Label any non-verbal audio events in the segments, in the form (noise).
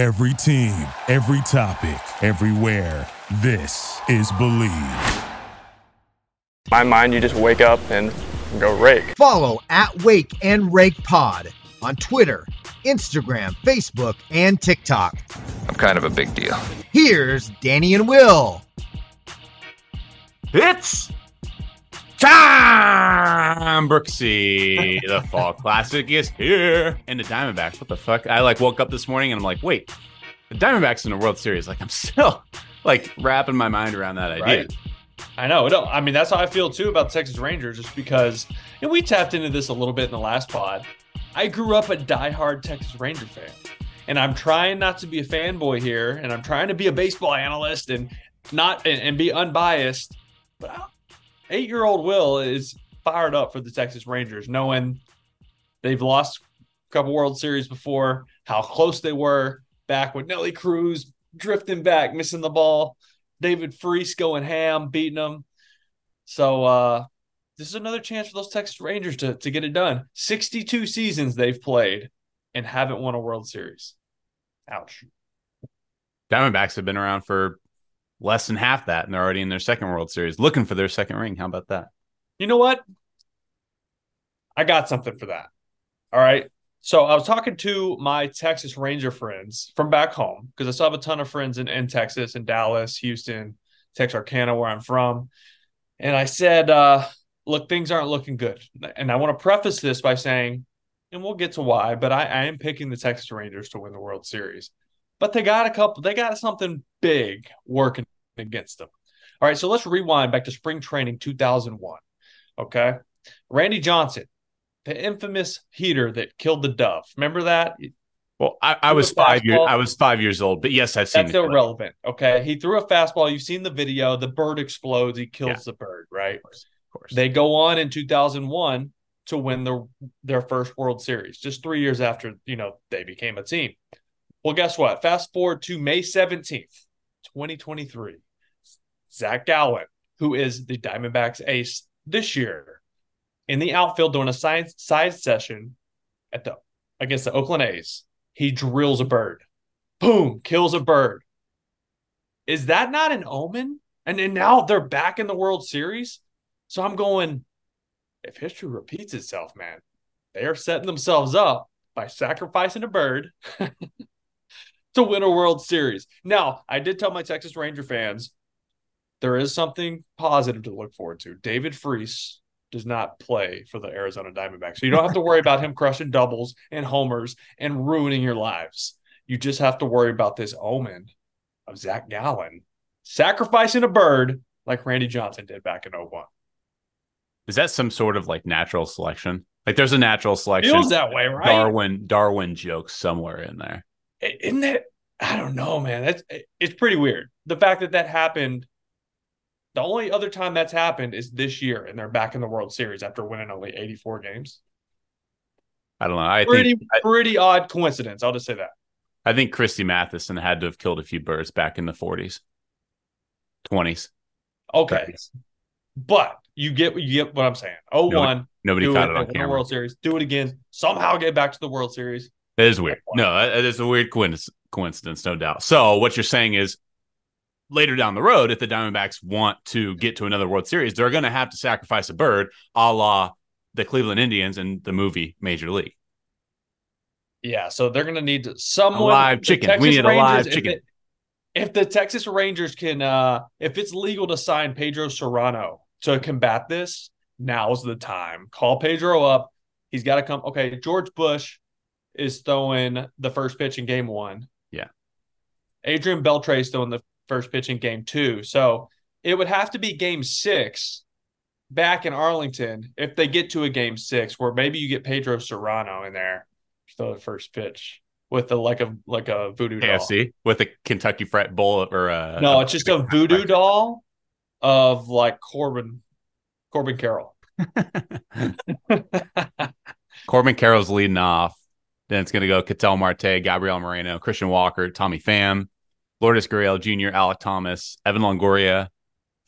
Every team, every topic, everywhere. This is Believe. my mind, you just wake up and go rake. Follow at Wake and Rake Pod on Twitter, Instagram, Facebook, and TikTok. I'm kind of a big deal. Here's Danny and Will. It's time, Brooksy. The Fall Classic is here, and the Diamondbacks. What the fuck? I like woke up this morning and I'm like, wait, the Diamondbacks in the World Series. Like I'm (laughs) still like wrapping my mind around that idea. Right. I know. No, I mean, that's how I feel too about the Texas Rangers, just because and we tapped into this a little bit in the last pod. I grew up a diehard Texas Ranger fan, and I'm trying not to be a fanboy here, and I'm trying to be a baseball analyst and not and, and be unbiased. But eight year old Will is fired up for the Texas Rangers, knowing they've lost a couple World Series before, how close they were back with Nelly Cruz drifting back, missing the ball. David Freese going ham, beating them. So uh this is another chance for those Texas Rangers to, to get it done. 62 seasons they've played and haven't won a World Series. Ouch. Diamondbacks have been around for less than half that, and they're already in their second World Series, looking for their second ring. How about that? You know what? I got something for that. All right. So I was talking to my Texas Ranger friends from back home because I still have a ton of friends in, in Texas, in Dallas, Houston, Texarkana, where I'm from. And I said, uh, look, things aren't looking good. And I want to preface this by saying, and we'll get to why, but I, I am picking the Texas Rangers to win the World Series. But they got a couple, they got something big working against them. All right, so let's rewind back to spring training 2001. Okay. Randy Johnson, the infamous heater that killed the dove. Remember that? Well, I, I was five years I was five years old, but yes, I've seen That's irrelevant. Okay. He threw a fastball. You've seen the video. The bird explodes. He kills Yeah. the bird, right? Of course. They go on in 2001 to win their their first World Series, just three years after, you know, they became a team. Well, guess what? Fast forward to May 17th, 2023. Zach Gallen, who is the Diamondbacks ace this year, in the outfield during a side, side session at the against the Oakland A's, he drills a bird. Boom, kills a bird. Is that not an omen? And then now they're back in the World Series. So I'm going, if history repeats itself, man, they are setting themselves up by sacrificing a bird (laughs) to win a World Series. Now, I did tell my Texas Ranger fans there is something positive to look forward to. David Freese does not play for the Arizona Diamondbacks. So you don't have to worry about him crushing doubles and homers and ruining your lives. You just have to worry about this omen of Zach Gallen sacrificing a bird like Randy Johnson did back in 01. Is that some sort of like natural selection? Like there's a natural selection. Feels that way, right? Darwin Darwin jokes somewhere in there. Isn't that? I don't know, man. That's it's pretty weird. The fact that that happened. The only other time that's happened is this year, and they're back in the World Series after winning only 84 games. I don't know. I Pretty, think I, pretty odd coincidence. I'll just say that. I think Christy Matheson had to have killed a few birds back in the 40s, 20s. Okay, 30s. but you get you get what I'm saying. Oh one, Nobody do caught it, it on camera. World Series. Do it again. Somehow get back to the World Series. That is weird. No, that is a weird coincidence, no doubt. So what you're saying is later down the road, if the Diamondbacks want to get to another World Series, they're going to have to sacrifice a bird, a la the Cleveland Indians in the movie Major League. Yeah, so they're going to need someone. live chicken. Texas We need a live if chicken. it- if the Texas Rangers can, uh if it's legal to sign Pedro Cerrano to combat this, now's the time. Call Pedro up. He's got to come. Okay, George Bush is throwing the first pitch in Game One. Yeah. Adrian Beltre is throwing the first pitch in Game Two. So it would have to be Game Six back in Arlington if they get to a Game Six, where maybe you get Pedro Cerrano in there to throw the first pitch with the like a like a voodoo doll. AFC with a Kentucky Fret Bowl or uh, a No, it's just a voodoo doll of like Corbin Corbin Carroll. (laughs) Corbin Carroll's leading off. Then it's going to go Ketel Marte, Gabriel Moreno, Christian Walker, Tommy Pham, Lourdes Gurriel Jr., Alek Thomas, Evan Longoria,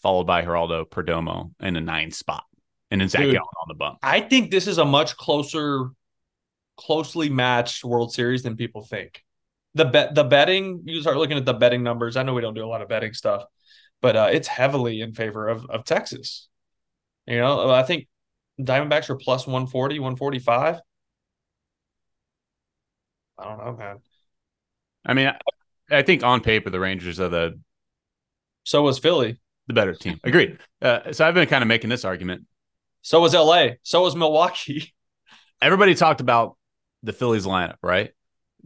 followed by Geraldo Perdomo in the ninth spot. And then Zach Dude. Gallen on the bump. I think this is a much closer, closely matched World Series than people think. the bet the betting you start looking at the betting numbers. I know we don't do a lot of betting stuff, but uh, it's heavily in favor of of Texas. You know, I think Diamondbacks are plus 140, 145. I don't know, man. I mean, I, think on paper the Rangers are the So was Philly. the better team. Agreed. Uh, so I've been kind of making this argument. So was LA. So was Milwaukee. (laughs) Everybody talked about the Phillies lineup, right?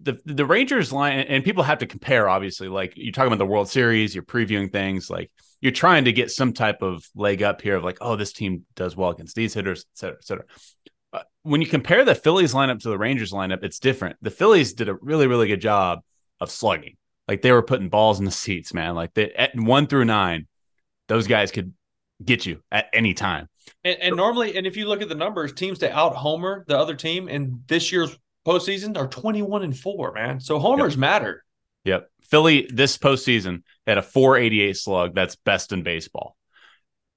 The the Rangers line, and people have to compare. Obviously, like you're talking about the World Series, you're previewing things, like you're trying to get some type of leg up here of like, oh, this team does well against these hitters, et cetera, et cetera. Uh, when you compare the Phillies lineup to the Rangers lineup, it's different. The Phillies did a really, really good job of slugging. Like they were putting balls in the seats, man. Like they, at one through nine, those guys could get you at any time. And, and normally, and if you look at the numbers, teams to out homer the other team in this year's postseason are 21 and 4, man. So homers Yep. matter. Yep. Philly this postseason had a 488 slug. That's best in baseball.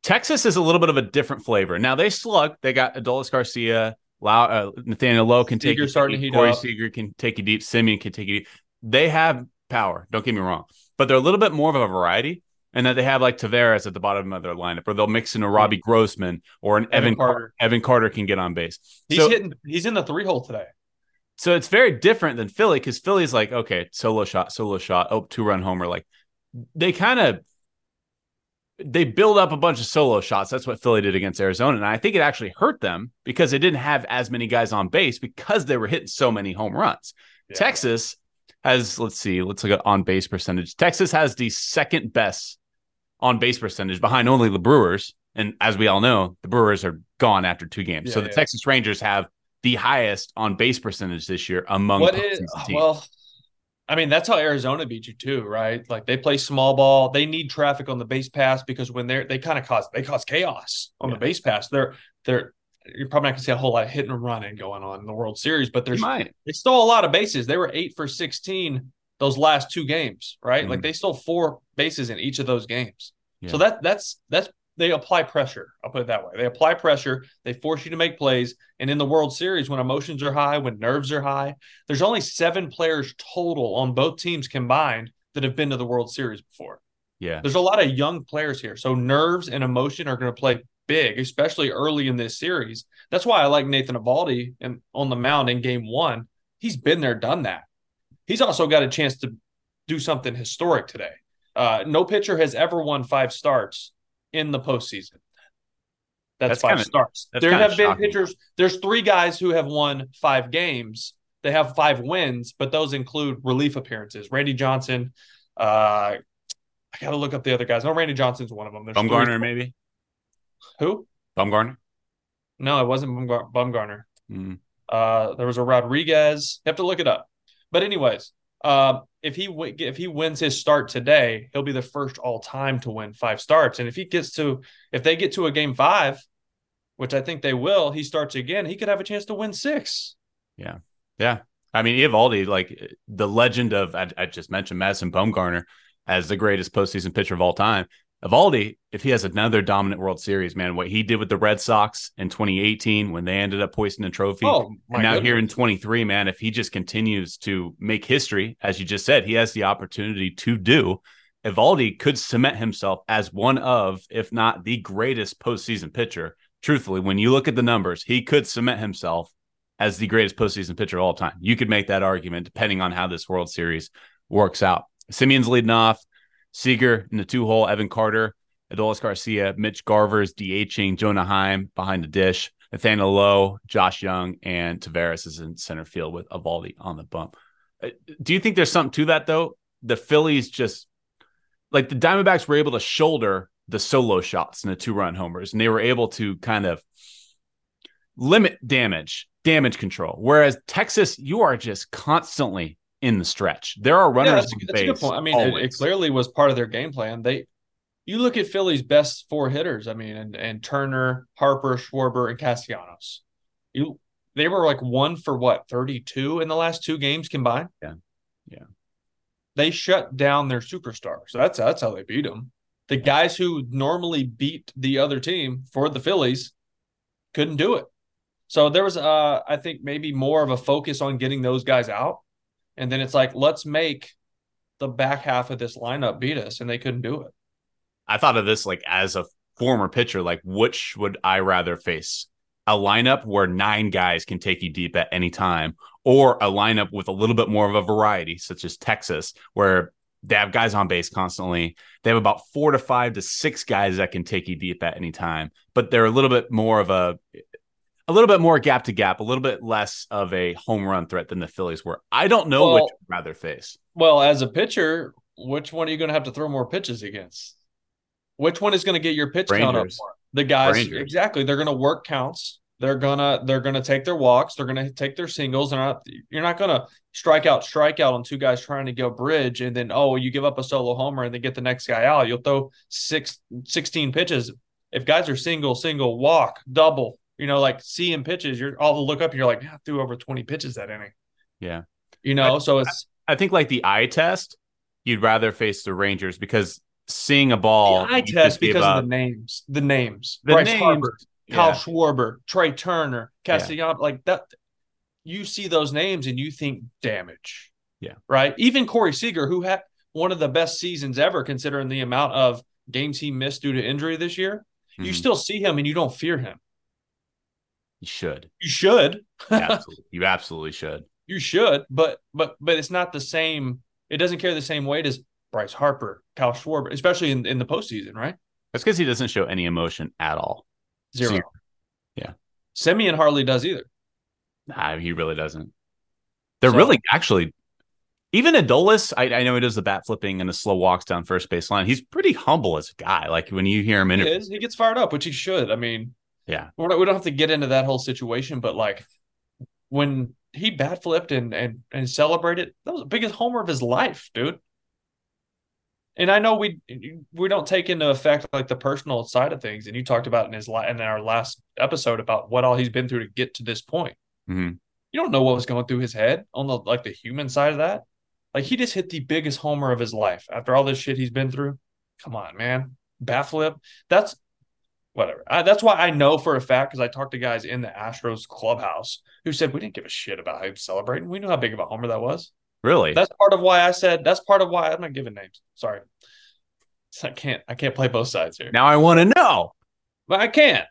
Texas is a little bit of a different flavor. Now they slug. They got Adolis Garcia, Lau, uh, Nathaniel Lowe can take Seager you starting to deep. heat Corey up. Seager can take you deep. Semien can take you deep. They have power. Don't get me wrong, but they're a little bit more of a variety. And that they have like Taveras at the bottom of their lineup, or they'll mix in a Robbie Grossman or an Evan, Evan Carter. Carter. Evan Carter can get on base. He's So- hitting. He's in the three hole today. so it's very different than Philly because Philly's like, okay, solo shot, solo shot, oh, two run homer. Like they kind of they build up a bunch of solo shots. That's what Philly did against Arizona. And I think it actually hurt them because they didn't have as many guys on base because they were hitting so many home runs. Texas has, let's see, let's look at on base percentage. Texas has the second best on base percentage behind only the Brewers. And as we all know, the Brewers are gone after two games. so the yeah. Texas Rangers have the highest on base percentage this year among What is teams. well? I mean, that's how Arizona beat you too, right? Like they play small ball. They need traffic on the base pass because when they're they kind of cause they cause chaos on Yeah. the base pass. They're they're you're probably not gonna see a whole lot of hitting and running going on in the World Series, but there's might. they stole a lot of bases. They were eight for sixteen those last two games, right? Mhm. Like they stole four bases in each of those games. Yeah. So that that's that's they apply pressure. I'll put it that way. They apply pressure. They force you to make plays. And in the World Series, when emotions are high, when nerves are high, there's only seven players total on both teams combined that have been to the World Series before. Yeah. There's a lot of young players here. So nerves and emotion are going to play big, especially early in this series. That's why I like Nathan Eovaldi and on the mound in game one. He's been there, done that. He's also got a chance to do something historic today. Uh, no pitcher has ever won five starts in the postseason. That's, That's five kinda- starts. that's There have been pitchers. There's three guys who have won five games. They have five wins, but those include relief appearances. Randy Johnson. Uh, I got to look up the other guys. No, Randy Johnson's one of them. There's three- Bumgarner, maybe. Who? Bumgarner. No, it wasn't Bumgar- Bumgarner. Mm. Uh, there was a Rodriguez. You have to look it up. But anyways, uh, if he w- if he wins his start today, he'll be the first all time to win five starts. And if he gets to if they get to a game five, which I think they will, he starts again. He could have a chance to win six. Yeah. Yeah. I mean, Eovaldi, like the legend of, I, I just mentioned Madison Bumgarner as the greatest postseason pitcher of all time. Eovaldi, if he has another dominant World Series, man, what he did with the Red Sox in 2018 when they ended up hoisting a trophy. Oh, and now goodness. here in 23, man, if he just continues to make history, as you just said, he has the opportunity to do. Eovaldi could cement himself as one of, if not the greatest postseason pitcher. Truthfully, when you look at the numbers, he could cement himself as the greatest postseason pitcher of all time. You could make that argument depending on how this World Series works out. Semien's leading off, Seager in the two hole, Evan Carter, Adolis Garcia, Mitch Garver's DHing, Jonah Heim behind the dish, Nathaniel Lowe, Josh Jung, and Taveras is in center field with Eovaldi on the bump. Uh, Do you think there's something to that though? The Phillies just like the Diamondbacks were able to shoulder the solo shots and the two run homers, and they were able to kind of limit damage, damage control. Whereas Texas, you are just constantly in the stretch. There are runners Yeah, that's, that's a good point. I mean, it, it clearly was part of their game plan. They, you look at Philly's best four hitters. I mean, and, and Turner, Harper, Schwarber, and Castellanos. You, they were like one for what thirty two in the last two games combined. Yeah. Yeah. They shut down their superstar. So that's that's how they beat them. The guys who normally beat the other team for the Phillies couldn't do it. So there was, uh, I think, maybe more of a focus on getting those guys out And then it's like, let's make the back half of this lineup beat us, and they couldn't do it. I thought of this like as a former pitcher, like which would I rather face? A lineup where nine guys can take you deep at any time, or a lineup with a little bit more of a variety, such as Texas, where they have guys on base constantly. They have about four to five to six guys that can take you deep at any time, but they're a little bit more of a a little bit more gap to gap, a little bit less of a home run threat than the Phillies were. I don't know Well- which I'd rather face. Well, as a pitcher, which one are you going to have to throw more pitches against? Which one is going to get your pitch count up more? The guys, Rangers. exactly. They're going to work counts. They're gonna they're gonna take their walks. They're gonna take their singles. They're not. You're not gonna strike out, strike out on two guys trying to go bridge, and then oh, you give up a solo homer and then get the next guy out. You'll throw six, 16 pitches. If guys are single, single, walk, double, you know, like seeing pitches, you're all look up and you're like, yeah, I threw over 20 pitches that inning. Yeah. You know, so it's I think like the eye test, you'd rather face the Rangers because seeing a ball, the eye test because of the names. The names. The Bryce names, Harper, Kyle. Schwarber, Trea Turner, Castellano, like that. You see those names and you think damage. Yeah. Right. Even Corey Seager, who had one of the best seasons ever, considering the amount of games he missed due to injury this year, you Mhm. still see him and you don't fear him. You should. You should. (laughs) Absolutely. you absolutely should. you should, but but but it's not the same. It doesn't carry the same weight as Bryce Harper, Kyle Schwarber, especially in, in the postseason, right? That's because he doesn't show any emotion at all. Zero. Zero. Yeah. Semien hardly does either. Nah, he really doesn't. They're So- really actually even Adolis, I, I know he does the bat flipping and the slow walks down first base line. He's pretty humble as a guy. Like when you hear him He in is. He gets fired up, which he should. I mean, Yeah. we don't have to get into that whole situation, but like when he bat flipped and and and celebrated, that was the biggest homer of his life, dude. And I know we we don't take into effect like the personal side of things, and you talked about in his la- in our last episode about what all he's been through to get to this point. Mhm. You don't know what was going through his head on the like the human side of that. Like he just hit the biggest homer of his life after all this shit he's been through. Come on, man, bat flip. That's whatever. I, that's why I know for a fact because I talked to guys in the Astros clubhouse who said we didn't give a shit about him celebrating. We knew how big of a homer that was. Really? That's part of why I said. That's part of why I'm not giving names. Sorry, I can't. I can't play both sides here. now I want to know. But I can't.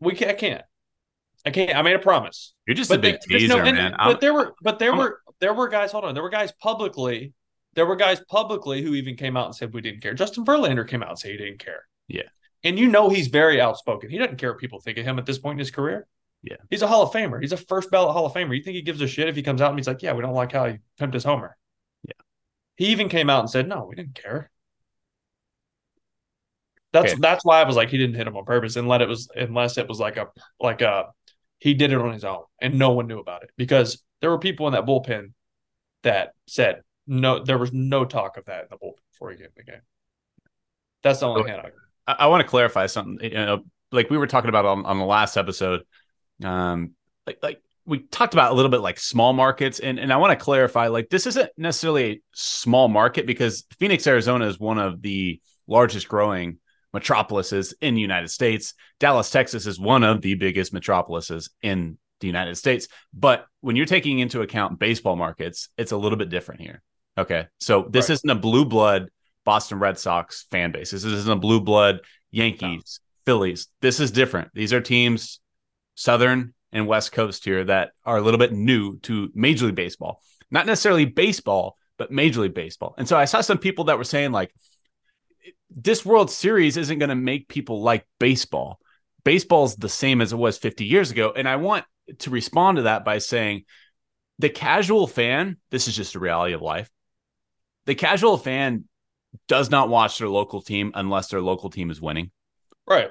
We can't. I can't. I can't. I made a promise. You're just a big there- teaser, no- and- man. But I'm- there were. But there I'm- were. There were guys. Hold on. There were guys publicly. There were guys publicly who even came out and said we didn't care. Justin Verlander came out and said he didn't care. Yeah. And you know he's very outspoken. He doesn't care what people think of him at this point in his career. Yeah. He's a Hall of Famer. He's a first ballot Hall of Famer. You think he gives a shit if he comes out and he's like, "Yeah, we don't like how he pimped his homer." Yeah. He even came out and said, "No, we didn't care." That's Okay. that's why I was like, he didn't hit him on purpose, let it was unless it was like a like a he did it on his own and no one knew about it because there were people in that bullpen that said no, there was no talk of that in the bullpen before he came in the game. That's the only Okay. hint. I- I, I want to clarify something. You know, like we were talking about on, on the last episode. Um, like like we talked about a little bit like small markets, and and I want to clarify like this isn't necessarily a small market because Phoenix, Arizona is one of the largest growing metropolises in the United States. Dallas, Texas is one of the biggest metropolises in the United States. But when you're taking into account baseball markets, it's a little bit different here. Okay. So this Right. isn't a blue blood Boston Red Sox fan base. This isn't a blue blood Yankees, Phillies. This is different. These are teams, Southern and West Coast here, that are a little bit new to Major League Baseball. Not necessarily baseball, but Major League Baseball. And so I saw some people that were saying, like, this World Series isn't going to make people like baseball. Baseball's the same as it was 50 years ago. And I want to respond to that by saying the casual fan, this is just a reality of life. The casual fan does not watch their local team unless their local team is winning. Right.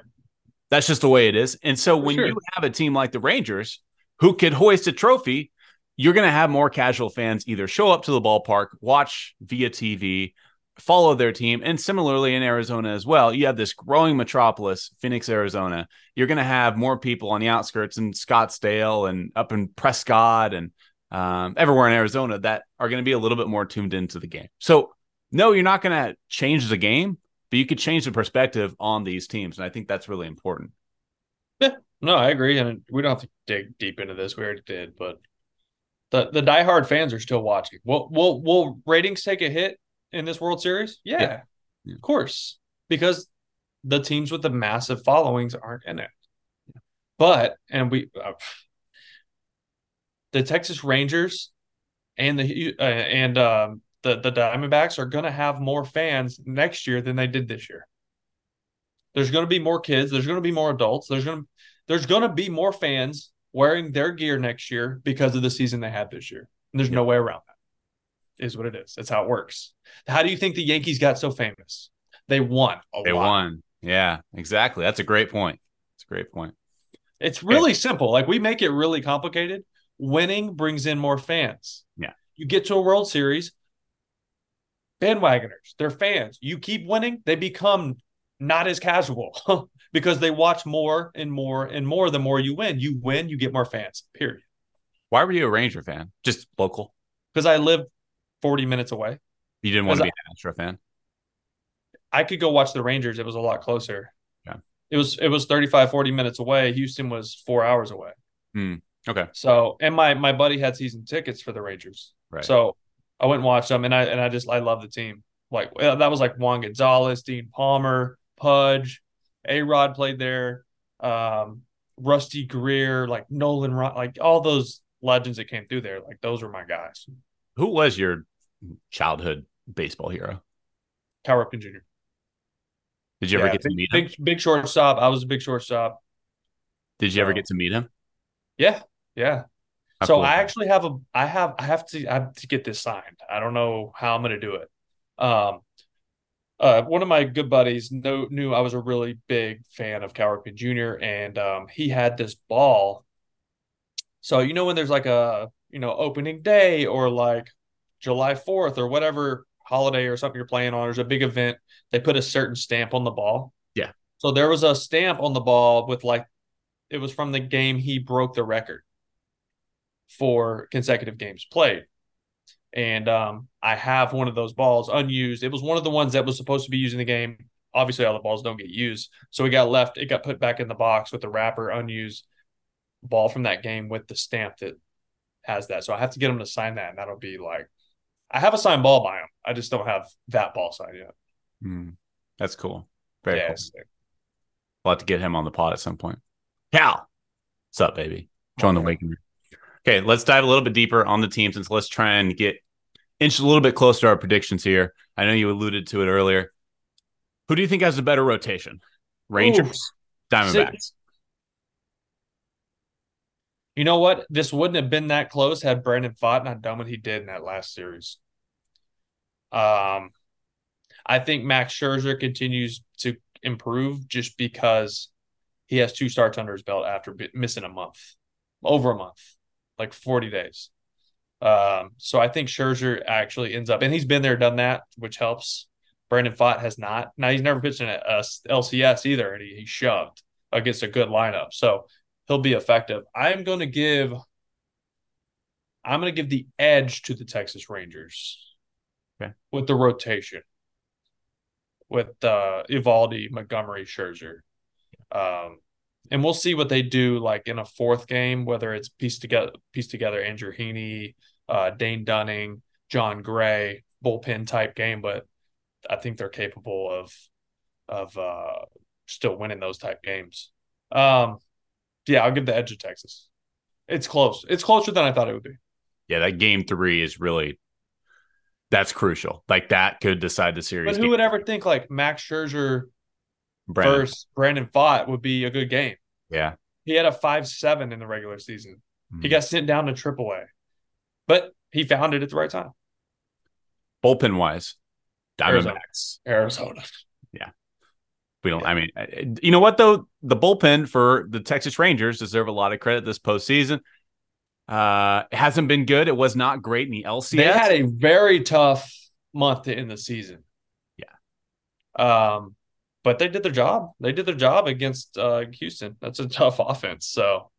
That's just the way it is. And so when sure. you have a team like the Rangers who could hoist a trophy, you're going to have more casual fans either show up to the ballpark, watch via TV, follow their team. And similarly in Arizona as well, you have this growing metropolis, Phoenix, Arizona. You're going to have more people on the outskirts in Scottsdale and up in Prescott and um, everywhere in Arizona that are going to be a little bit more tuned into the game. So, no, you're not going to change the game, but you could change the perspective on these teams. And I think that's really important. Yeah, No, I agree. And we don't have to dig deep into this. We already did, but The the diehard fans are still watching. Will will will ratings take a hit in this World Series? Yeah, Yeah. Yeah. of course, because the teams with the massive followings aren't in it. But and we, uh, the Texas Rangers and the uh, and um, the the Diamondbacks are going to have more fans next year than they did this year. There's going to be more kids. There's going to be more adults. There's going to there's going to be more fans wearing their gear next year because of the season they had this year. And there's no way around that. Is what it is. That's how it works. How do you think the Yankees got so famous? They won. A They lot. won. Yeah, exactly. That's a great point. It's a great point. It's really simple. Like we make it really complicated. Winning brings in more fans. Yeah. You get to a World Series, bandwagoners, they're fans. You keep winning, they become not as casual (laughs) because they watch more and more and more the more you win. You win, you get more fans, period. Why were you a Ranger fan? Just local. Because I lived 40 minutes away. You didn't want to be an Astro fan. I could go watch the Rangers. It was a lot closer. Yeah. It was it was 35, 40 minutes away. Houston was four hours away. Hmm. Okay. So and my my buddy had season tickets for the Rangers. Right. So I went and watched them, and I and I just I love the team. Like that was like Juan Gonzalez, Dean Palmer, Pudge, A Rod played there, um, Rusty Greer, like Nolan, like all those legends that came through there. Like those were my guys. Who was your childhood baseball hero? Cal Ripken Jr. Did you ever Yeah, get to big, meet him? big big shortstop. I was a big shortstop. Did you ever get to meet him? Yeah, yeah. How so I actually have a I have I have to I have to get this signed. I don't know how I'm gonna do it. Um uh one of my good buddies know, knew I was a really big fan of Cal Ripken Jr. and um he had this ball. So you know when there's like a you know opening day or like July 4th or whatever holiday or something you're playing on, there's a big event, they put a certain stamp on the ball. Yeah. So there was a stamp on the ball with like it was from the game he broke the record for consecutive games played. And um, I have one of those balls unused. It was one of the ones that was supposed to be used in the game. Obviously, all the balls don't get used. So it got left, it got put back in the box with the wrapper, unused ball from that game with the stamp that has that. So I have to get him to sign that. And that'll be like, I have a signed ball by him. I just don't have that ball signed yet. Hmm. That's cool. Very yeah, cool. it's sick. We'll have to get him on the pod at some point. Cal, what's up, baby? Join the waiting room. Okay, let's dive a little bit deeper on the teams and so let's try and get inch a little bit closer to our predictions here. I know you alluded to it earlier. Who do you think has a better rotation? Rangers, Ooh. Diamondbacks. You know what? This wouldn't have been that close had Brandon Pfaadt not done what he did in that last series. Um, I think Max Scherzer continues to improve just because he has two starts under his belt after missing a month, over a month, like 40 days. Um, so I think Scherzer actually ends up, and he's been there, done that, which helps. Brandon Pfaadt has not. Now he's never pitched in a, a LCS either, and he, he shoved against a good lineup. So he'll be effective. I'm going to give I'm going to give the edge to the Texas Rangers. Okay. With the rotation. With uh Eovaldi, Montgomery, Scherzer. Um and we'll see what they do like in a fourth game, whether it's pieced together pieced together Andrew Heaney, uh Dane Dunning, Jon Gray, bullpen type game, but I think they're capable of of uh still winning those type games. Um yeah, I'll give the edge to Texas. It's close. It's closer than I thought it would be. Yeah, that game three is really that's crucial. Like that could decide the series. But who game. would ever think like Max Scherzer Brandon. versus Brandon Pfaadt would be a good game? Yeah. He had a five seven in the regular season. He Mhm. got sent down to AAA, but he found it at the right time. Bullpen wise, Arizona. Diamondbacks. Arizona. Yeah. We don't. I mean, you know what though? The bullpen for the Texas Rangers deserve a lot of credit this postseason. Uh, it hasn't been good. It was not great in the LCS. They had a very tough month to end the season. Yeah. Um, but they did their job. They did their job against uh, Houston. That's a (laughs) tough offense. So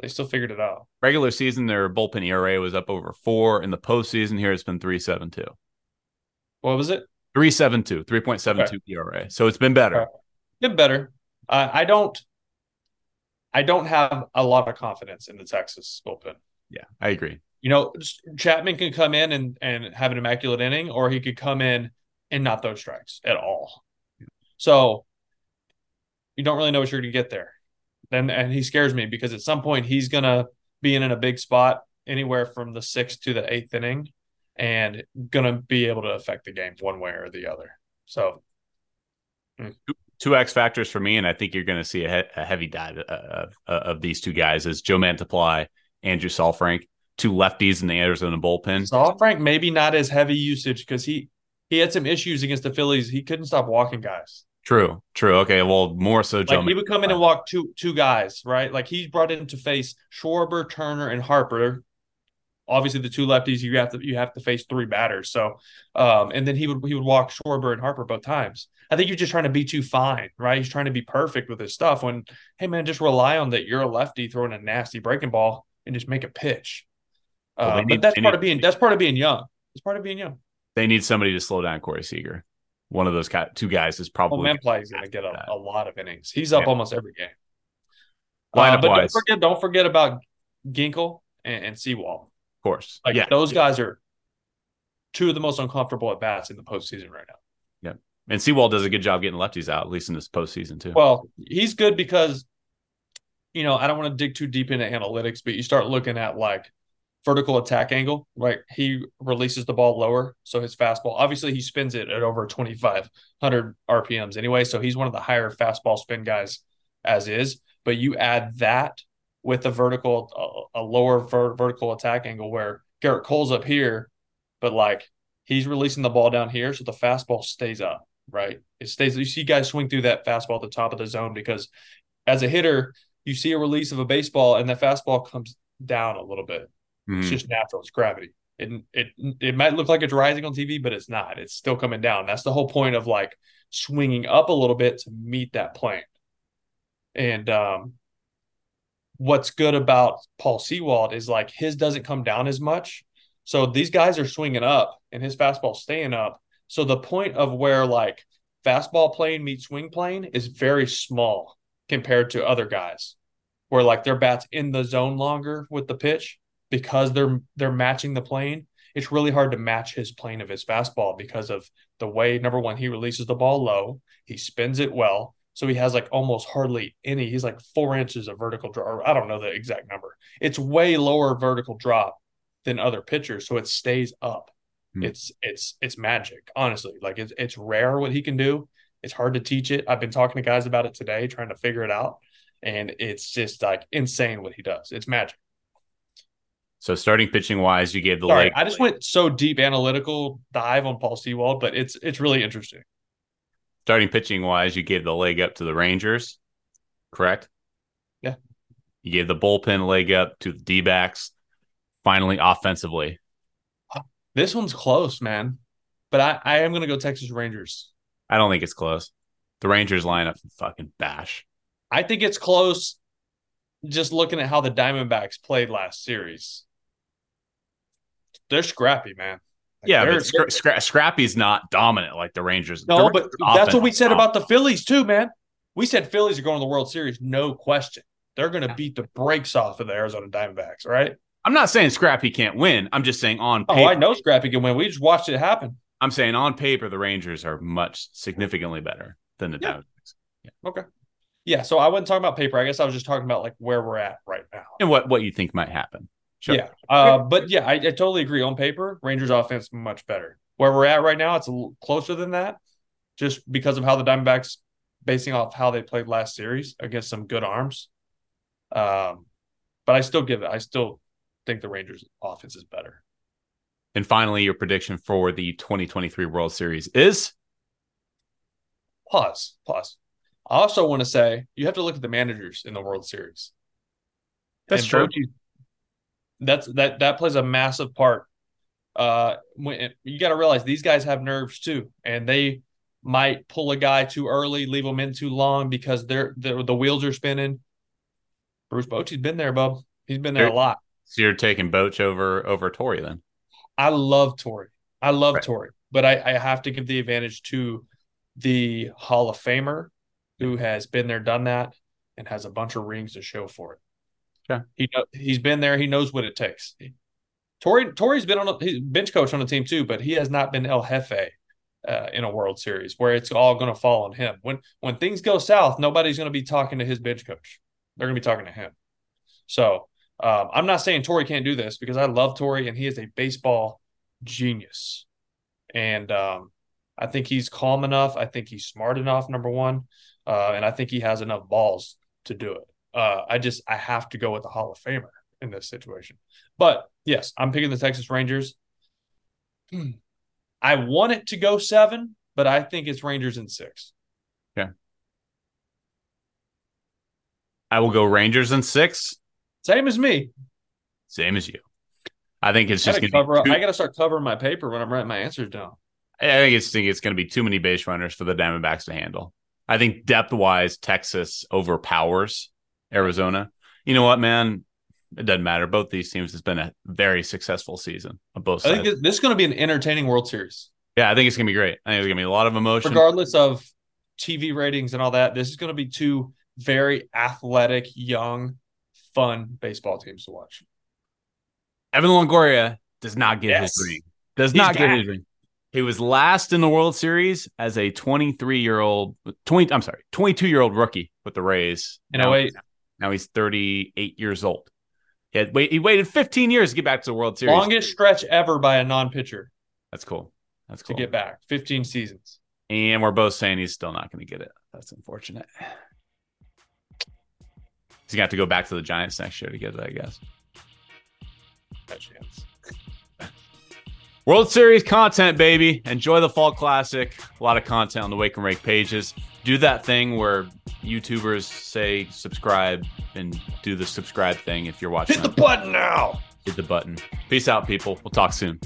they still figured it out. Regular season, their bullpen ERA was up over four. In the postseason, here it's been three seven two. What was it? Three seven two, 3.72 ERA. So it's been better. Get better. Uh, I don't. I don't have a lot of confidence in the Texas bullpen. Yeah, I agree. You know, Chapman can come in and and have an immaculate inning, or he could come in and not throw strikes at all. So you don't really know what you're going to get there. Then and he scares me because at some point he's going to be in, in a big spot anywhere from the sixth to the eighth inning and going to be able to affect the game one way or the other. So mm. two X factors for me, and I think you're going to see a, he- a heavy dive of, of, of these two guys is Joe Mantiply, Andrew Saalfrank, two lefties in the Arizona bullpen. Saalfrank maybe not as heavy usage because he he had some issues against the Phillies. He couldn't stop walking guys. True, true. Okay, well, more so. Joe like he would come in and walk two two guys, right? Like he's brought in to face Schwarber, Turner, and Harper. Obviously, the two lefties you have to you have to face three batters. So, um, and then he would he would walk Schwarber and Harper both times. I think you're just trying to be too fine, right? He's trying to be perfect with his stuff. When hey man, just rely on that you're a lefty throwing a nasty breaking ball and just make a pitch. Well, uh, need, but that's part need, of being that's part of being young. It's part of being young. They need somebody to slow down Corey Seager. One of those two guys is probably. Well, Mantiply is going to get a, a, lot of innings. He's up yeah. almost every game. Lineup Uh, but don't forget, don't forget about Ginkel and, and Sewald. Of course, like yeah. those guys are two of the most uncomfortable at bats in the postseason right now. Yeah, and Sewald does a good job getting lefties out, at least in this postseason too. Well, he's good because you know I don't want to dig too deep into analytics, but you start looking at like vertical attack angle, right? He releases the ball lower. So his fastball, obviously, he spins it at over 2,500 RPMs anyway. So he's one of the higher fastball spin guys as is. But you add that with a vertical, a, lower ver- vertical attack angle where Gerrit Cole's up here, but like he's releasing the ball down here. So the fastball stays up, right? It stays, you see guys swing through that fastball at the top of the zone because as a hitter, you see a release of a baseball and the fastball comes down a little bit Mm. It's just natural. It's gravity. It it it might look like it's rising on TV, but it's not. It's still coming down. That's the whole point of like swinging up a little bit to meet that plane. And um, what's good about Paul Sewald is like his doesn't come down as much. So these guys are swinging up and his fastball staying up. So the point of where like fastball plane meets swing plane is very small compared to other guys, where like their bats in the zone longer with the pitch because they're they're matching the plane, it's really hard to match his plane of his fastball because of the way number one he releases the ball low, he spins it well, so he has like almost hardly any. He's like four inches of vertical drop. I don't know the exact number. It's way lower vertical drop than other pitchers, so it stays up. Hmm. It's it's it's magic, honestly. Like it's it's rare what he can do. It's hard to teach it. I've been talking to guys about it today, trying to figure it out, and it's just like insane what he does. It's magic. So starting pitching wise, you gave the Sorry, leg. I just went so deep analytical dive on Paul Sewald, but it's it's really interesting. Starting pitching wise, you gave the leg up to the Rangers, correct? Yeah. You gave the bullpen leg up to the D backs. Finally, offensively. This one's close, man. But I, I am gonna go Texas Rangers. I don't think it's close. The Rangers lineup fucking bash. I think it's close just looking at how the Diamondbacks played last series they're scrappy, man. Like yeah, but Scra- Scra- Scrappy's not dominant like the Rangers. No, but that's what we said about the Phillies too, man. We said Phillies are going to the World Series, no question. They're going to beat the brakes off of the Arizona Diamondbacks, right? I'm not saying Scrappy can't win. I'm just saying on paper. Oh, I know Scrappy can win. We just watched it happen. I'm saying on paper the Rangers are much significantly better than the yeah. Diamondbacks. Yeah. Okay. Yeah, so I wasn't talking about paper. I guess I was just talking about like where we're at right now and what what you think might happen. Sure. Yeah. Uh, but yeah, I, I, totally agree. On paper, Rangers offense much better. Where we're at right now, it's a little closer than that, just because of how the Diamondbacks, basing off how they played last series against some good arms. Um, but I still give it. I still think the Rangers offense is better. And finally, your prediction for the 2023 World Series is? Pause. Pause. I also want to say you have to look at the managers in the World Series. That's and true. Bochy, that's that that plays a massive part. Uh, when you got to realize these guys have nerves too, and they might pull a guy too early, leave them in too long because they're, they're the wheels are spinning. Bruce Bochy's been there, bub. He's been there you're, a lot. So you're taking Boch over over Torey then? I love Torey. I love right. Torey, but I, I have to give the advantage to the Hall of Famer who has been there, done that, and has a bunch of rings to show for it. Yeah. He he's been there. He knows what it takes. Torey Torey's been on a he's bench coach on the team too, but he has not been El Jefe uh, in a World Series where it's all going to fall on him. When when things go south, nobody's going to be talking to his bench coach. They're going to be talking to him. So um, I'm not saying Torey can't do this because I love Torey and he is a baseball genius. And um, I think he's calm enough. I think he's smart enough. Number one, uh, and I think he has enough balls to do it. Uh, I just I have to go with the Hall of Famer in this situation. But yes, I'm picking the Texas Rangers. (clears throat) I want it to go seven, but I think it's Rangers in six. Yeah. I will go Rangers in six. Same as me. Same as you. I think it's I just cover, to be. I gotta start covering my paper when I'm writing my answers down. I think it's think it's going to be too many base runners for the Diamondbacks to handle. I think depth wise, Texas overpowers Arizona. You know what, man? It doesn't matter. Both these teams has been a very successful season on both I think this, is going to be an entertaining World Series, yeah, I think it's going to be great. I think there's going to be a lot of emotion. regardless of TV ratings and all that. This is going to be two very athletic, young, fun baseball teams to watch. Evan Longoria does not get Yes. his ring. Does He's not get his ring. He was last in the World Series as a 23 year old, 20. I'm sorry, 22 year old rookie with the Rays. In now, 08. Now he's 38 years old. He, had, wait, he waited 15 years to get back to the World Series. Longest stretch ever by a non-pitcher That's cool. That's to cool. get back. 15 seasons. And we're both saying he's still not going to get it. That's unfortunate. He's going to have to go back to the Giants next year to get it, I guess. No chance. World Series content, baby. Enjoy the Fall Classic. A lot of content on the Wake and Rake pages. Do that thing where YouTubers say subscribe and do the subscribe thing if you're watching. Hit the button now. Hit the button. Peace out, people. We'll talk soon.